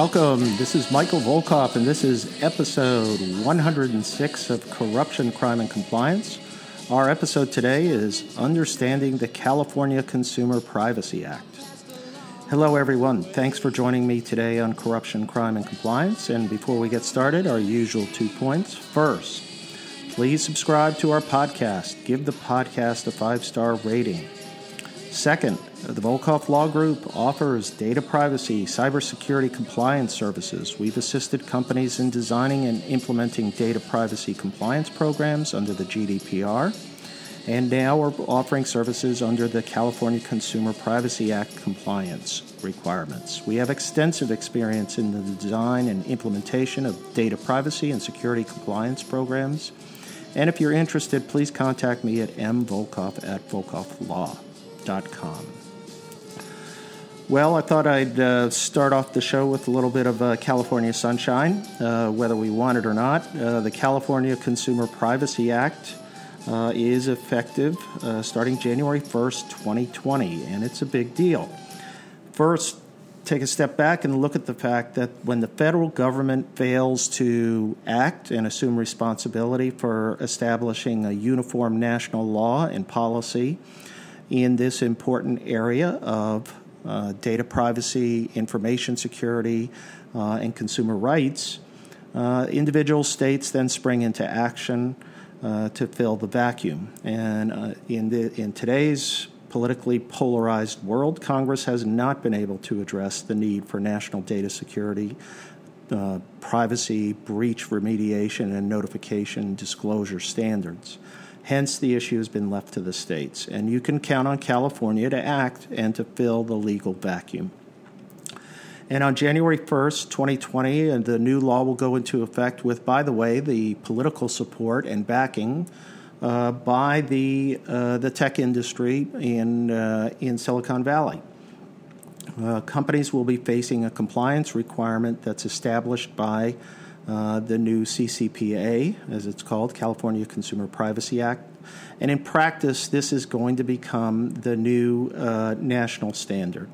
Welcome. This is Michael Volkov, and this is episode 106 of Corruption, Crime, and Compliance. Our episode today is Understanding the California Consumer Privacy Act. Hello, everyone. Thanks for joining me today on Corruption, Crime, and Compliance. And before we get started, our usual two points. First, please subscribe to our podcast. Give the podcast a five star rating. Second, the Volkov Law Group offers data privacy, cybersecurity compliance services. We've assisted companies in designing and implementing data privacy compliance programs under the GDPR, and now we're offering services under the California Consumer Privacy Act compliance requirements. We have extensive experience in the design and implementation of data privacy and security compliance programs. And if you're interested, please contact me at mvolkov at volkovlaw.com. Well, I thought I'd uh, start off the show with a little bit of uh, California sunshine, uh, whether we want it or not. Uh, the California Consumer Privacy Act uh, is effective uh, starting January 1st, 2020, and it's a big deal. First, take a step back and look at the fact that when the federal government fails to act and assume responsibility for establishing a uniform national law and policy, in this important area of uh, data privacy, information security, uh, and consumer rights, uh, individual states then spring into action uh, to fill the vacuum. And uh, in, the, in today's politically polarized world, Congress has not been able to address the need for national data security, uh, privacy, breach remediation, and notification disclosure standards. Hence, the issue has been left to the states. And you can count on California to act and to fill the legal vacuum. And on January 1st, 2020, and the new law will go into effect with, by the way, the political support and backing uh, by the, uh, the tech industry in, uh, in Silicon Valley. Uh, companies will be facing a compliance requirement that's established by uh, the new CCPA, as it's called, California Consumer Privacy Act. And in practice, this is going to become the new uh, national standard.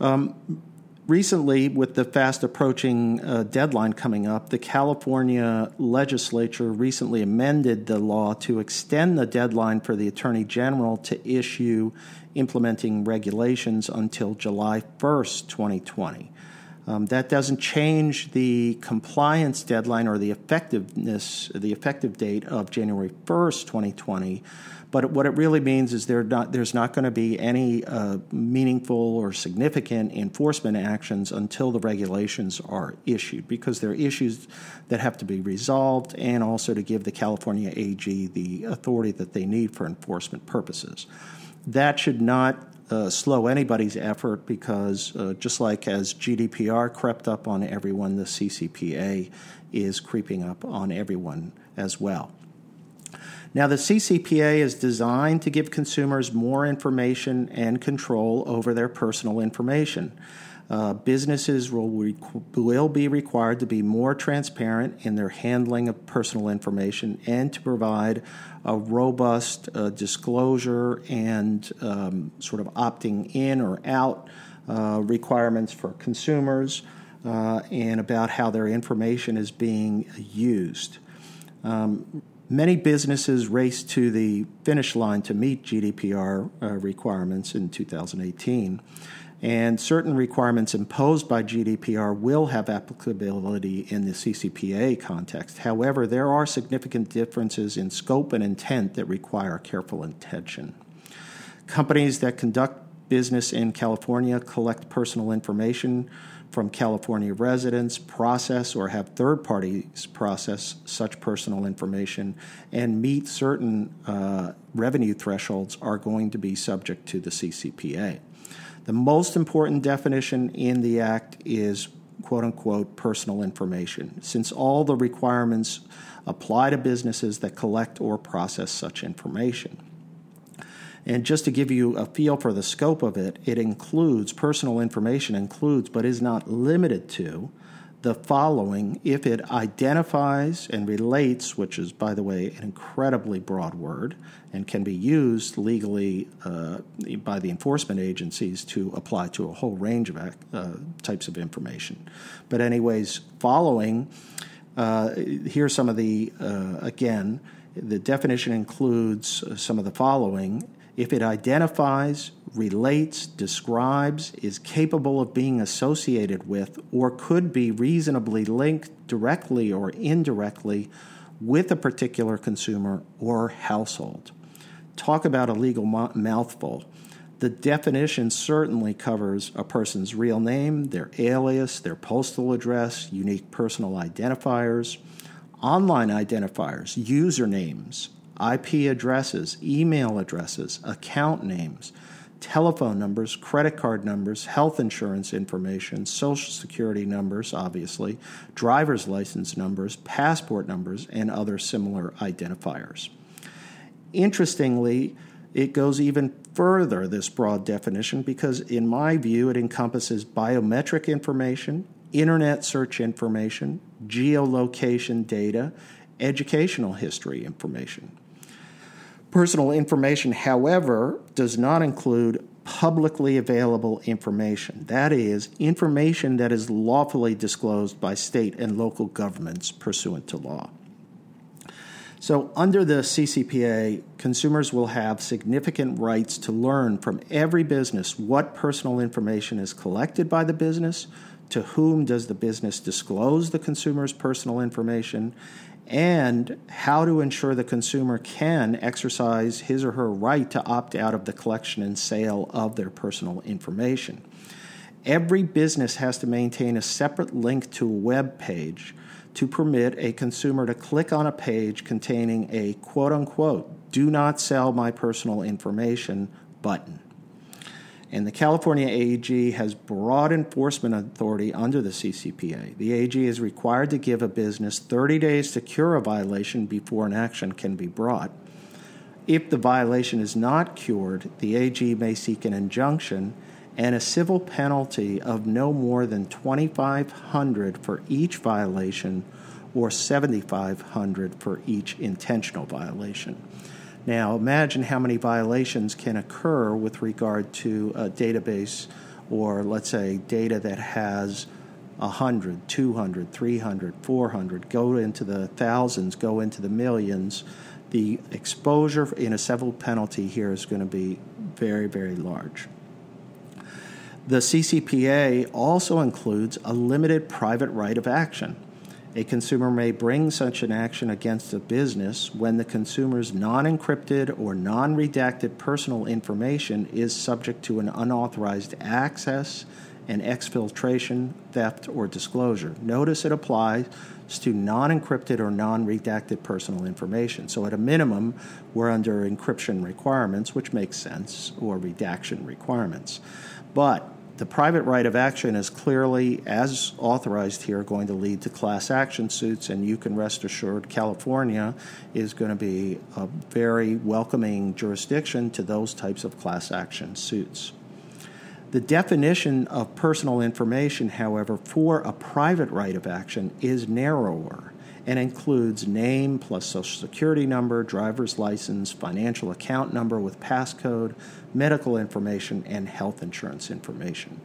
Um, recently, with the fast approaching uh, deadline coming up, the California legislature recently amended the law to extend the deadline for the Attorney General to issue implementing regulations until July 1st, 2020. Um, that doesn't change the compliance deadline or the effectiveness, the effective date of January 1st, 2020. But what it really means is not, there's not going to be any uh, meaningful or significant enforcement actions until the regulations are issued, because there are issues that have to be resolved and also to give the California AG the authority that they need for enforcement purposes. That should not uh, slow anybody's effort because uh, just like as GDPR crept up on everyone, the CCPA is creeping up on everyone as well. Now, the CCPA is designed to give consumers more information and control over their personal information. Uh, businesses will, re- will be required to be more transparent in their handling of personal information and to provide a robust uh, disclosure and um, sort of opting in or out uh, requirements for consumers uh, and about how their information is being used. Um, many businesses raced to the finish line to meet GDPR uh, requirements in 2018 and certain requirements imposed by GDPR will have applicability in the CCPA context. However, there are significant differences in scope and intent that require careful attention. Companies that conduct business in California collect personal information from California residents, process or have third parties process such personal information, and meet certain uh, revenue thresholds are going to be subject to the CCPA. The most important definition in the Act is quote unquote personal information, since all the requirements apply to businesses that collect or process such information. And just to give you a feel for the scope of it, it includes personal information, includes but is not limited to the following if it identifies and relates, which is, by the way, an incredibly broad word and can be used legally uh, by the enforcement agencies to apply to a whole range of uh, types of information. But, anyways, following, uh, here's some of the, uh, again, the definition includes some of the following if it identifies, relates, describes, is capable of being associated with, or could be reasonably linked directly or indirectly with a particular consumer or household. Talk about a legal mouthful. The definition certainly covers a person's real name, their alias, their postal address, unique personal identifiers, online identifiers, usernames, IP addresses, email addresses, account names, telephone numbers, credit card numbers, health insurance information, social security numbers, obviously, driver's license numbers, passport numbers, and other similar identifiers. Interestingly, it goes even further, this broad definition, because in my view, it encompasses biometric information, internet search information, geolocation data, educational history information. Personal information, however, does not include publicly available information. That is, information that is lawfully disclosed by state and local governments pursuant to law. So, under the CCPA, consumers will have significant rights to learn from every business what personal information is collected by the business, to whom does the business disclose the consumer's personal information, and how to ensure the consumer can exercise his or her right to opt out of the collection and sale of their personal information. Every business has to maintain a separate link to a web page to permit a consumer to click on a page containing a quote unquote, do not sell my personal information button. And the California AG has broad enforcement authority under the CCPA. The AG is required to give a business 30 days to cure a violation before an action can be brought. If the violation is not cured, the AG may seek an injunction and a civil penalty of no more than 2500 for each violation or 7500 for each intentional violation. Now, imagine how many violations can occur with regard to a database or, let's say, data that has 100, 200, 300, 400, go into the thousands, go into the millions. The exposure in a civil penalty here is going to be very, very large. The CCPA also includes a limited private right of action. A consumer may bring such an action against a business when the consumer's non encrypted or non redacted personal information is subject to an unauthorized access and exfiltration, theft, or disclosure. Notice it applies to non encrypted or non redacted personal information. So, at a minimum, we're under encryption requirements, which makes sense, or redaction requirements. But the private right of action is clearly, as authorized here, going to lead to class action suits, and you can rest assured California is going to be a very welcoming jurisdiction to those types of class action suits. The definition of personal information, however, for a private right of action is narrower and includes name plus social security number, driver's license, financial account number with passcode, medical information, and health insurance information.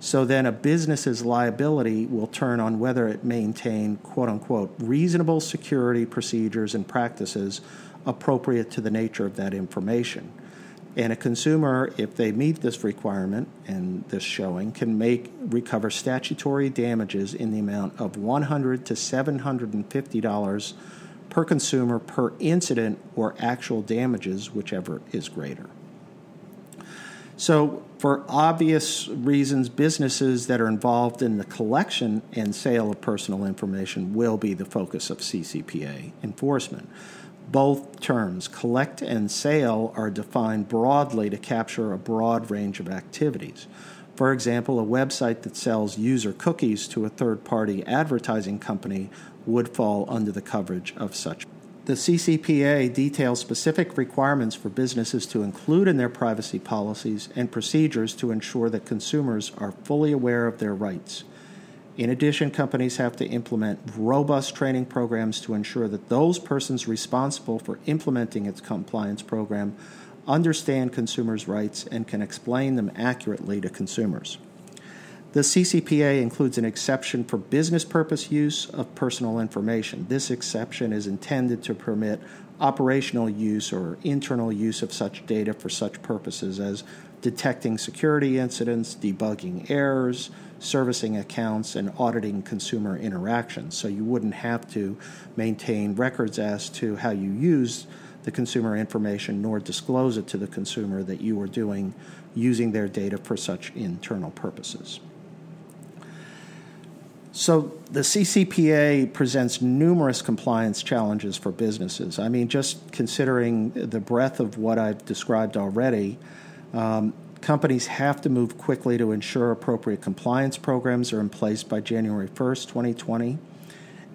So then a business's liability will turn on whether it maintain quote unquote reasonable security procedures and practices appropriate to the nature of that information. And a consumer, if they meet this requirement and this showing, can make recover statutory damages in the amount of 100 to 750 dollars per consumer per incident or actual damages, whichever is greater. So, for obvious reasons, businesses that are involved in the collection and sale of personal information will be the focus of CCPA enforcement. Both terms, collect and sale, are defined broadly to capture a broad range of activities. For example, a website that sells user cookies to a third party advertising company would fall under the coverage of such. The CCPA details specific requirements for businesses to include in their privacy policies and procedures to ensure that consumers are fully aware of their rights. In addition, companies have to implement robust training programs to ensure that those persons responsible for implementing its compliance program understand consumers' rights and can explain them accurately to consumers. The CCPA includes an exception for business purpose use of personal information. This exception is intended to permit operational use or internal use of such data for such purposes as detecting security incidents, debugging errors, servicing accounts, and auditing consumer interactions. So you wouldn't have to maintain records as to how you use the consumer information nor disclose it to the consumer that you were doing using their data for such internal purposes. So the CCPA presents numerous compliance challenges for businesses. I mean, just considering the breadth of what I've described already, um, companies have to move quickly to ensure appropriate compliance programs are in place by January 1st, 2020.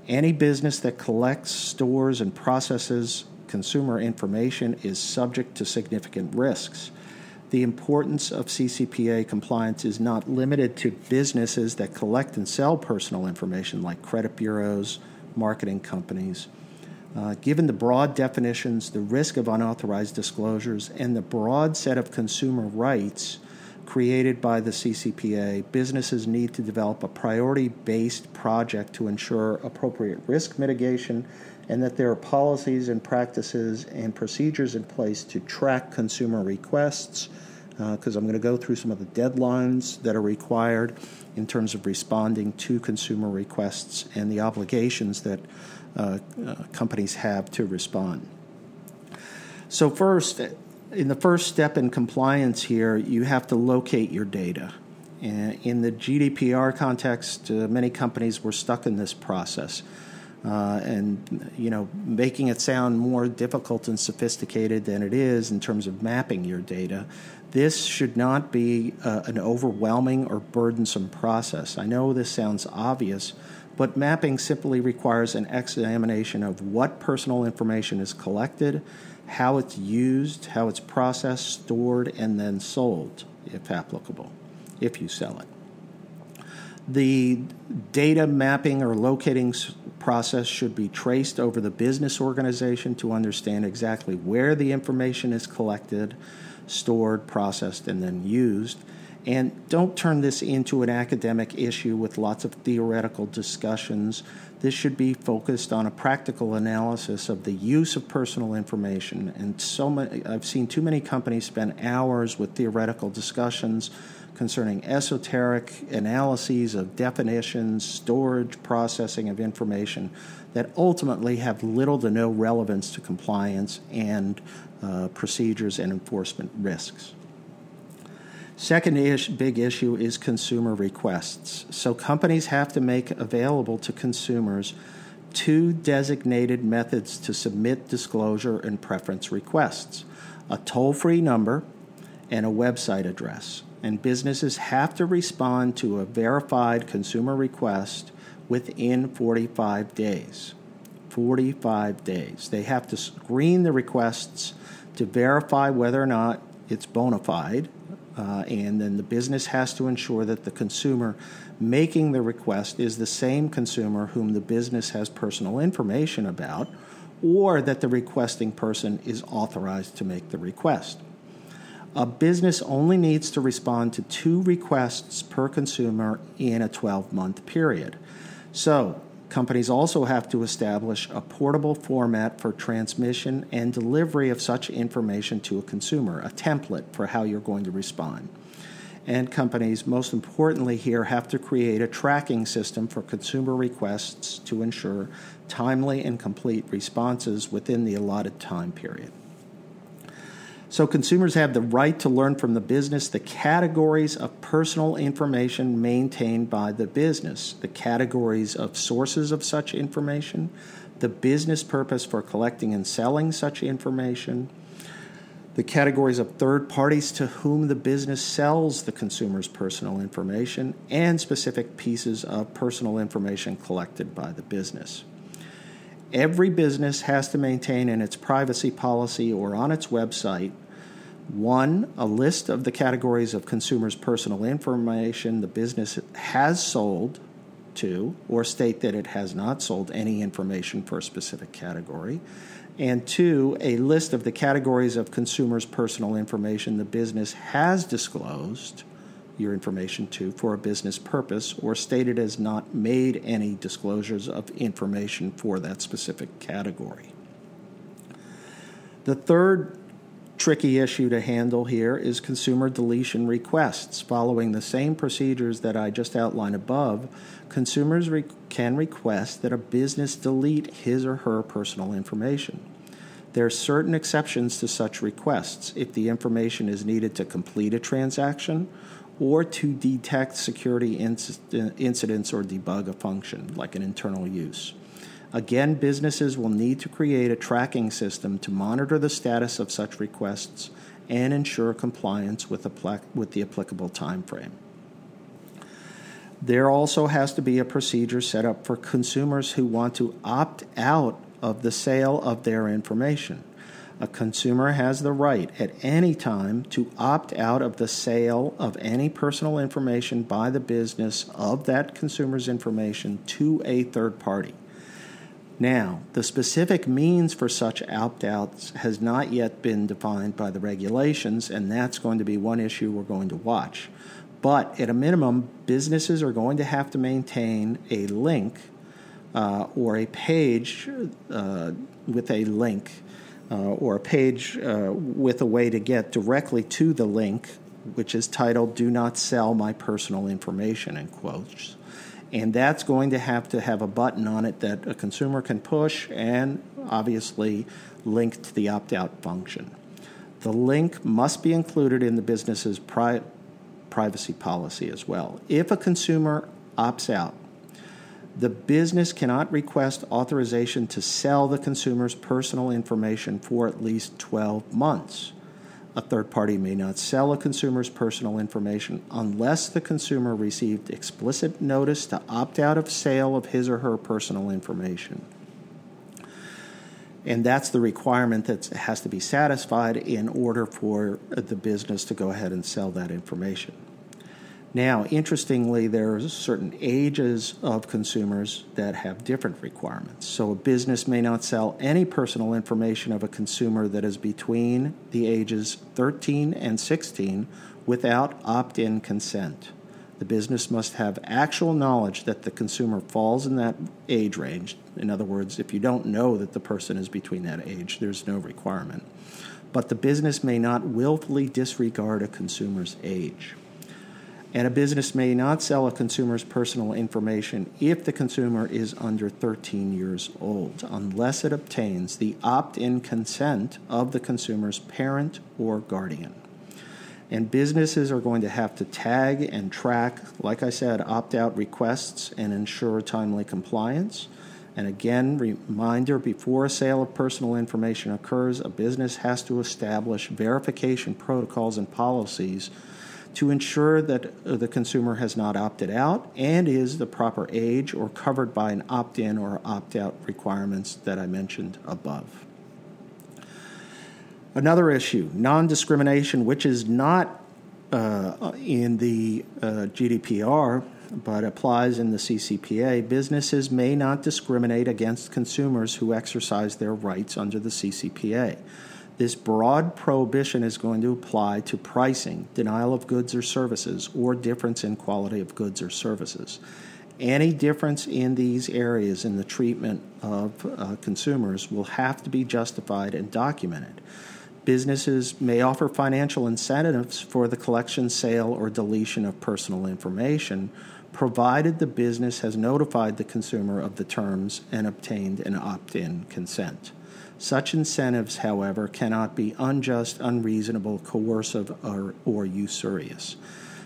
Any business that collects, stores, and processes consumer information is subject to significant risks the importance of CCPA compliance is not limited to businesses that collect and sell personal information like credit bureaus, marketing companies. Uh, given the broad definitions, the risk of unauthorized disclosures, and the broad set of consumer rights created by the CCPA, businesses need to develop a priority based project to ensure appropriate risk mitigation and that there are policies and practices and procedures in place to track consumer requests. Because uh, I'm going to go through some of the deadlines that are required in terms of responding to consumer requests and the obligations that uh, uh, companies have to respond. So, first, in the first step in compliance here, you have to locate your data. In the GDPR context, uh, many companies were stuck in this process uh, and you know making it sound more difficult and sophisticated than it is in terms of mapping your data. This should not be uh, an overwhelming or burdensome process. I know this sounds obvious, but mapping simply requires an examination of what personal information is collected, how it's used, how it's processed, stored, and then sold, if applicable, if you sell it. The data mapping or locating process should be traced over the business organization to understand exactly where the information is collected, stored, processed, and then used. And don't turn this into an academic issue with lots of theoretical discussions. This should be focused on a practical analysis of the use of personal information. And so many, I've seen too many companies spend hours with theoretical discussions concerning esoteric analyses of definitions, storage, processing of information that ultimately have little to no relevance to compliance and uh, procedures and enforcement risks. Second ish, big issue is consumer requests. So companies have to make available to consumers two designated methods to submit disclosure and preference requests a toll free number and a website address and businesses have to respond to a verified consumer request within 45 days. 45 days. They have to screen the requests to verify whether or not it's bona fide, uh, and then the business has to ensure that the consumer making the request is the same consumer whom the business has personal information about, or that the requesting person is authorized to make the request. A business only needs to respond to two requests per consumer in a 12 month period. So, companies also have to establish a portable format for transmission and delivery of such information to a consumer, a template for how you're going to respond. And companies, most importantly, here have to create a tracking system for consumer requests to ensure timely and complete responses within the allotted time period. So consumers have the right to learn from the business the categories of personal information maintained by the business, the categories of sources of such information, the business purpose for collecting and selling such information, the categories of third parties to whom the business sells the consumer's personal information, and specific pieces of personal information collected by the business. Every business has to maintain in its privacy policy or on its website one, a list of the categories of consumers' personal information the business has sold to, or state that it has not sold any information for a specific category. And two, a list of the categories of consumers' personal information the business has disclosed your information to for a business purpose or stated as not made any disclosures of information for that specific category. The third tricky issue to handle here is consumer deletion requests. Following the same procedures that I just outlined above, consumers re- can request that a business delete his or her personal information. There are certain exceptions to such requests if the information is needed to complete a transaction or to detect security inc- incidents or debug a function, like an internal use. Again, businesses will need to create a tracking system to monitor the status of such requests and ensure compliance with, the, with the applicable time frame. There also has to be a procedure set up for consumers who want to opt out of the sale of their information. A consumer has the right at any time to opt out of the sale of any personal information by the business of that consumer's information to a third party. Now, the specific means for such opt outs has not yet been defined by the regulations, and that's going to be one issue we're going to watch. But at a minimum, businesses are going to have to maintain a link uh, or a page uh, with a link or a page uh, with a way to get directly to the link, which is titled Do Not Sell My Personal Information, in quotes and that's going to have to have a button on it that a consumer can push and obviously link to the opt out function. The link must be included in the business's pri- privacy policy as well. If a consumer opts out, the business cannot request authorization to sell the consumer's personal information for at least 12 months. A third party may not sell a consumer's personal information unless the consumer received explicit notice to opt out of sale of his or her personal information. And that's the requirement that has to be satisfied in order for the business to go ahead and sell that information. Now, interestingly, there are certain ages of consumers that have different requirements. So, a business may not sell any personal information of a consumer that is between the ages 13 and 16 without opt in consent. The business must have actual knowledge that the consumer falls in that age range. In other words, if you don't know that the person is between that age, there's no requirement. But the business may not willfully disregard a consumer's age. And a business may not sell a consumer's personal information if the consumer is under 13 years old, unless it obtains the opt in consent of the consumer's parent or guardian. And businesses are going to have to tag and track, like I said, opt out requests and ensure timely compliance. And again, reminder before a sale of personal information occurs, a business has to establish verification protocols and policies to ensure that uh, the consumer has not opted out and is the proper age or covered by an opt in or opt out requirements that I mentioned above. Another issue non discrimination, which is not uh, in the uh, GDPR but applies in the CCPA. Businesses may not discriminate against consumers who exercise their rights under the CCPA. This broad prohibition is going to apply to pricing, denial of goods or services, or difference in quality of goods or services. Any difference in these areas in the treatment of uh, consumers will have to be justified and documented. Businesses may offer financial incentives for the collection, sale, or deletion of personal information, provided the business has notified the consumer of the terms and obtained an opt in consent. Such incentives, however, cannot be unjust, unreasonable, coercive, or, or usurious.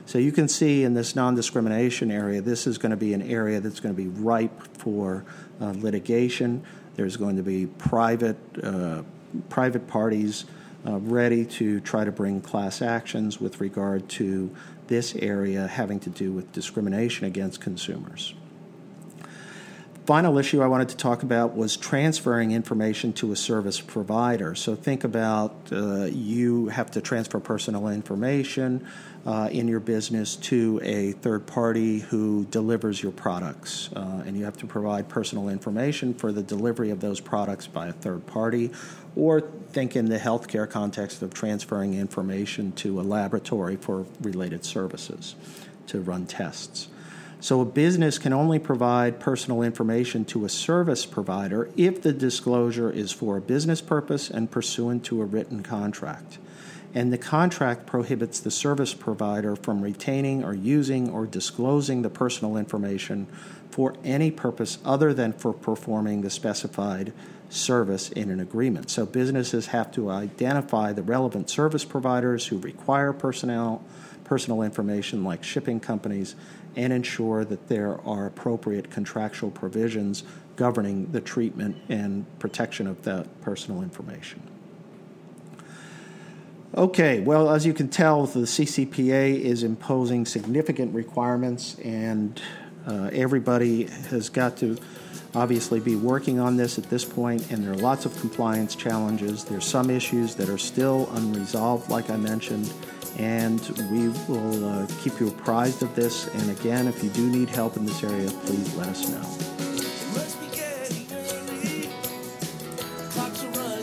So you can see in this non discrimination area, this is going to be an area that's going to be ripe for uh, litigation. There's going to be private, uh, private parties uh, ready to try to bring class actions with regard to this area having to do with discrimination against consumers. Final issue I wanted to talk about was transferring information to a service provider. So think about uh, you have to transfer personal information uh, in your business to a third party who delivers your products. Uh, and you have to provide personal information for the delivery of those products by a third party. Or think in the healthcare context of transferring information to a laboratory for related services to run tests. So a business can only provide personal information to a service provider if the disclosure is for a business purpose and pursuant to a written contract and the contract prohibits the service provider from retaining or using or disclosing the personal information for any purpose other than for performing the specified service in an agreement. So businesses have to identify the relevant service providers who require personnel personal information like shipping companies and ensure that there are appropriate contractual provisions governing the treatment and protection of that personal information. Okay, well, as you can tell, the CCPA is imposing significant requirements, and uh, everybody has got to obviously be working on this at this point, and there are lots of compliance challenges. There's some issues that are still unresolved, like I mentioned, and we will uh, keep you apprised of this. And again, if you do need help in this area, please let us know.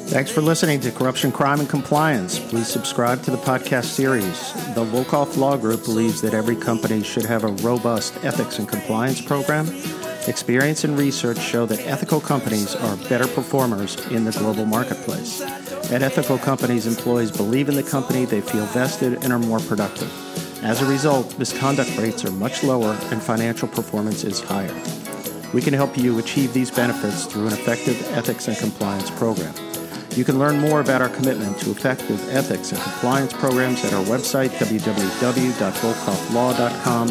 Thanks for listening to Corruption, Crime, and Compliance. Please subscribe to the podcast series. The Volkov Law Group believes that every company should have a robust ethics and compliance program. Experience and research show that ethical companies are better performers in the global marketplace. At ethical companies, employees believe in the company, they feel vested, and are more productive. As a result, misconduct rates are much lower and financial performance is higher. We can help you achieve these benefits through an effective ethics and compliance program. You can learn more about our commitment to effective ethics and compliance programs at our website, www.volkovlaw.com,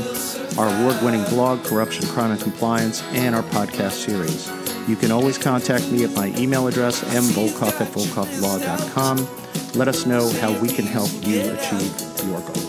our award winning blog, Corruption, Crime, and Compliance, and our podcast series. You can always contact me at my email address, mvolkov at volkovlaw.com. Let us know how we can help you achieve your goals.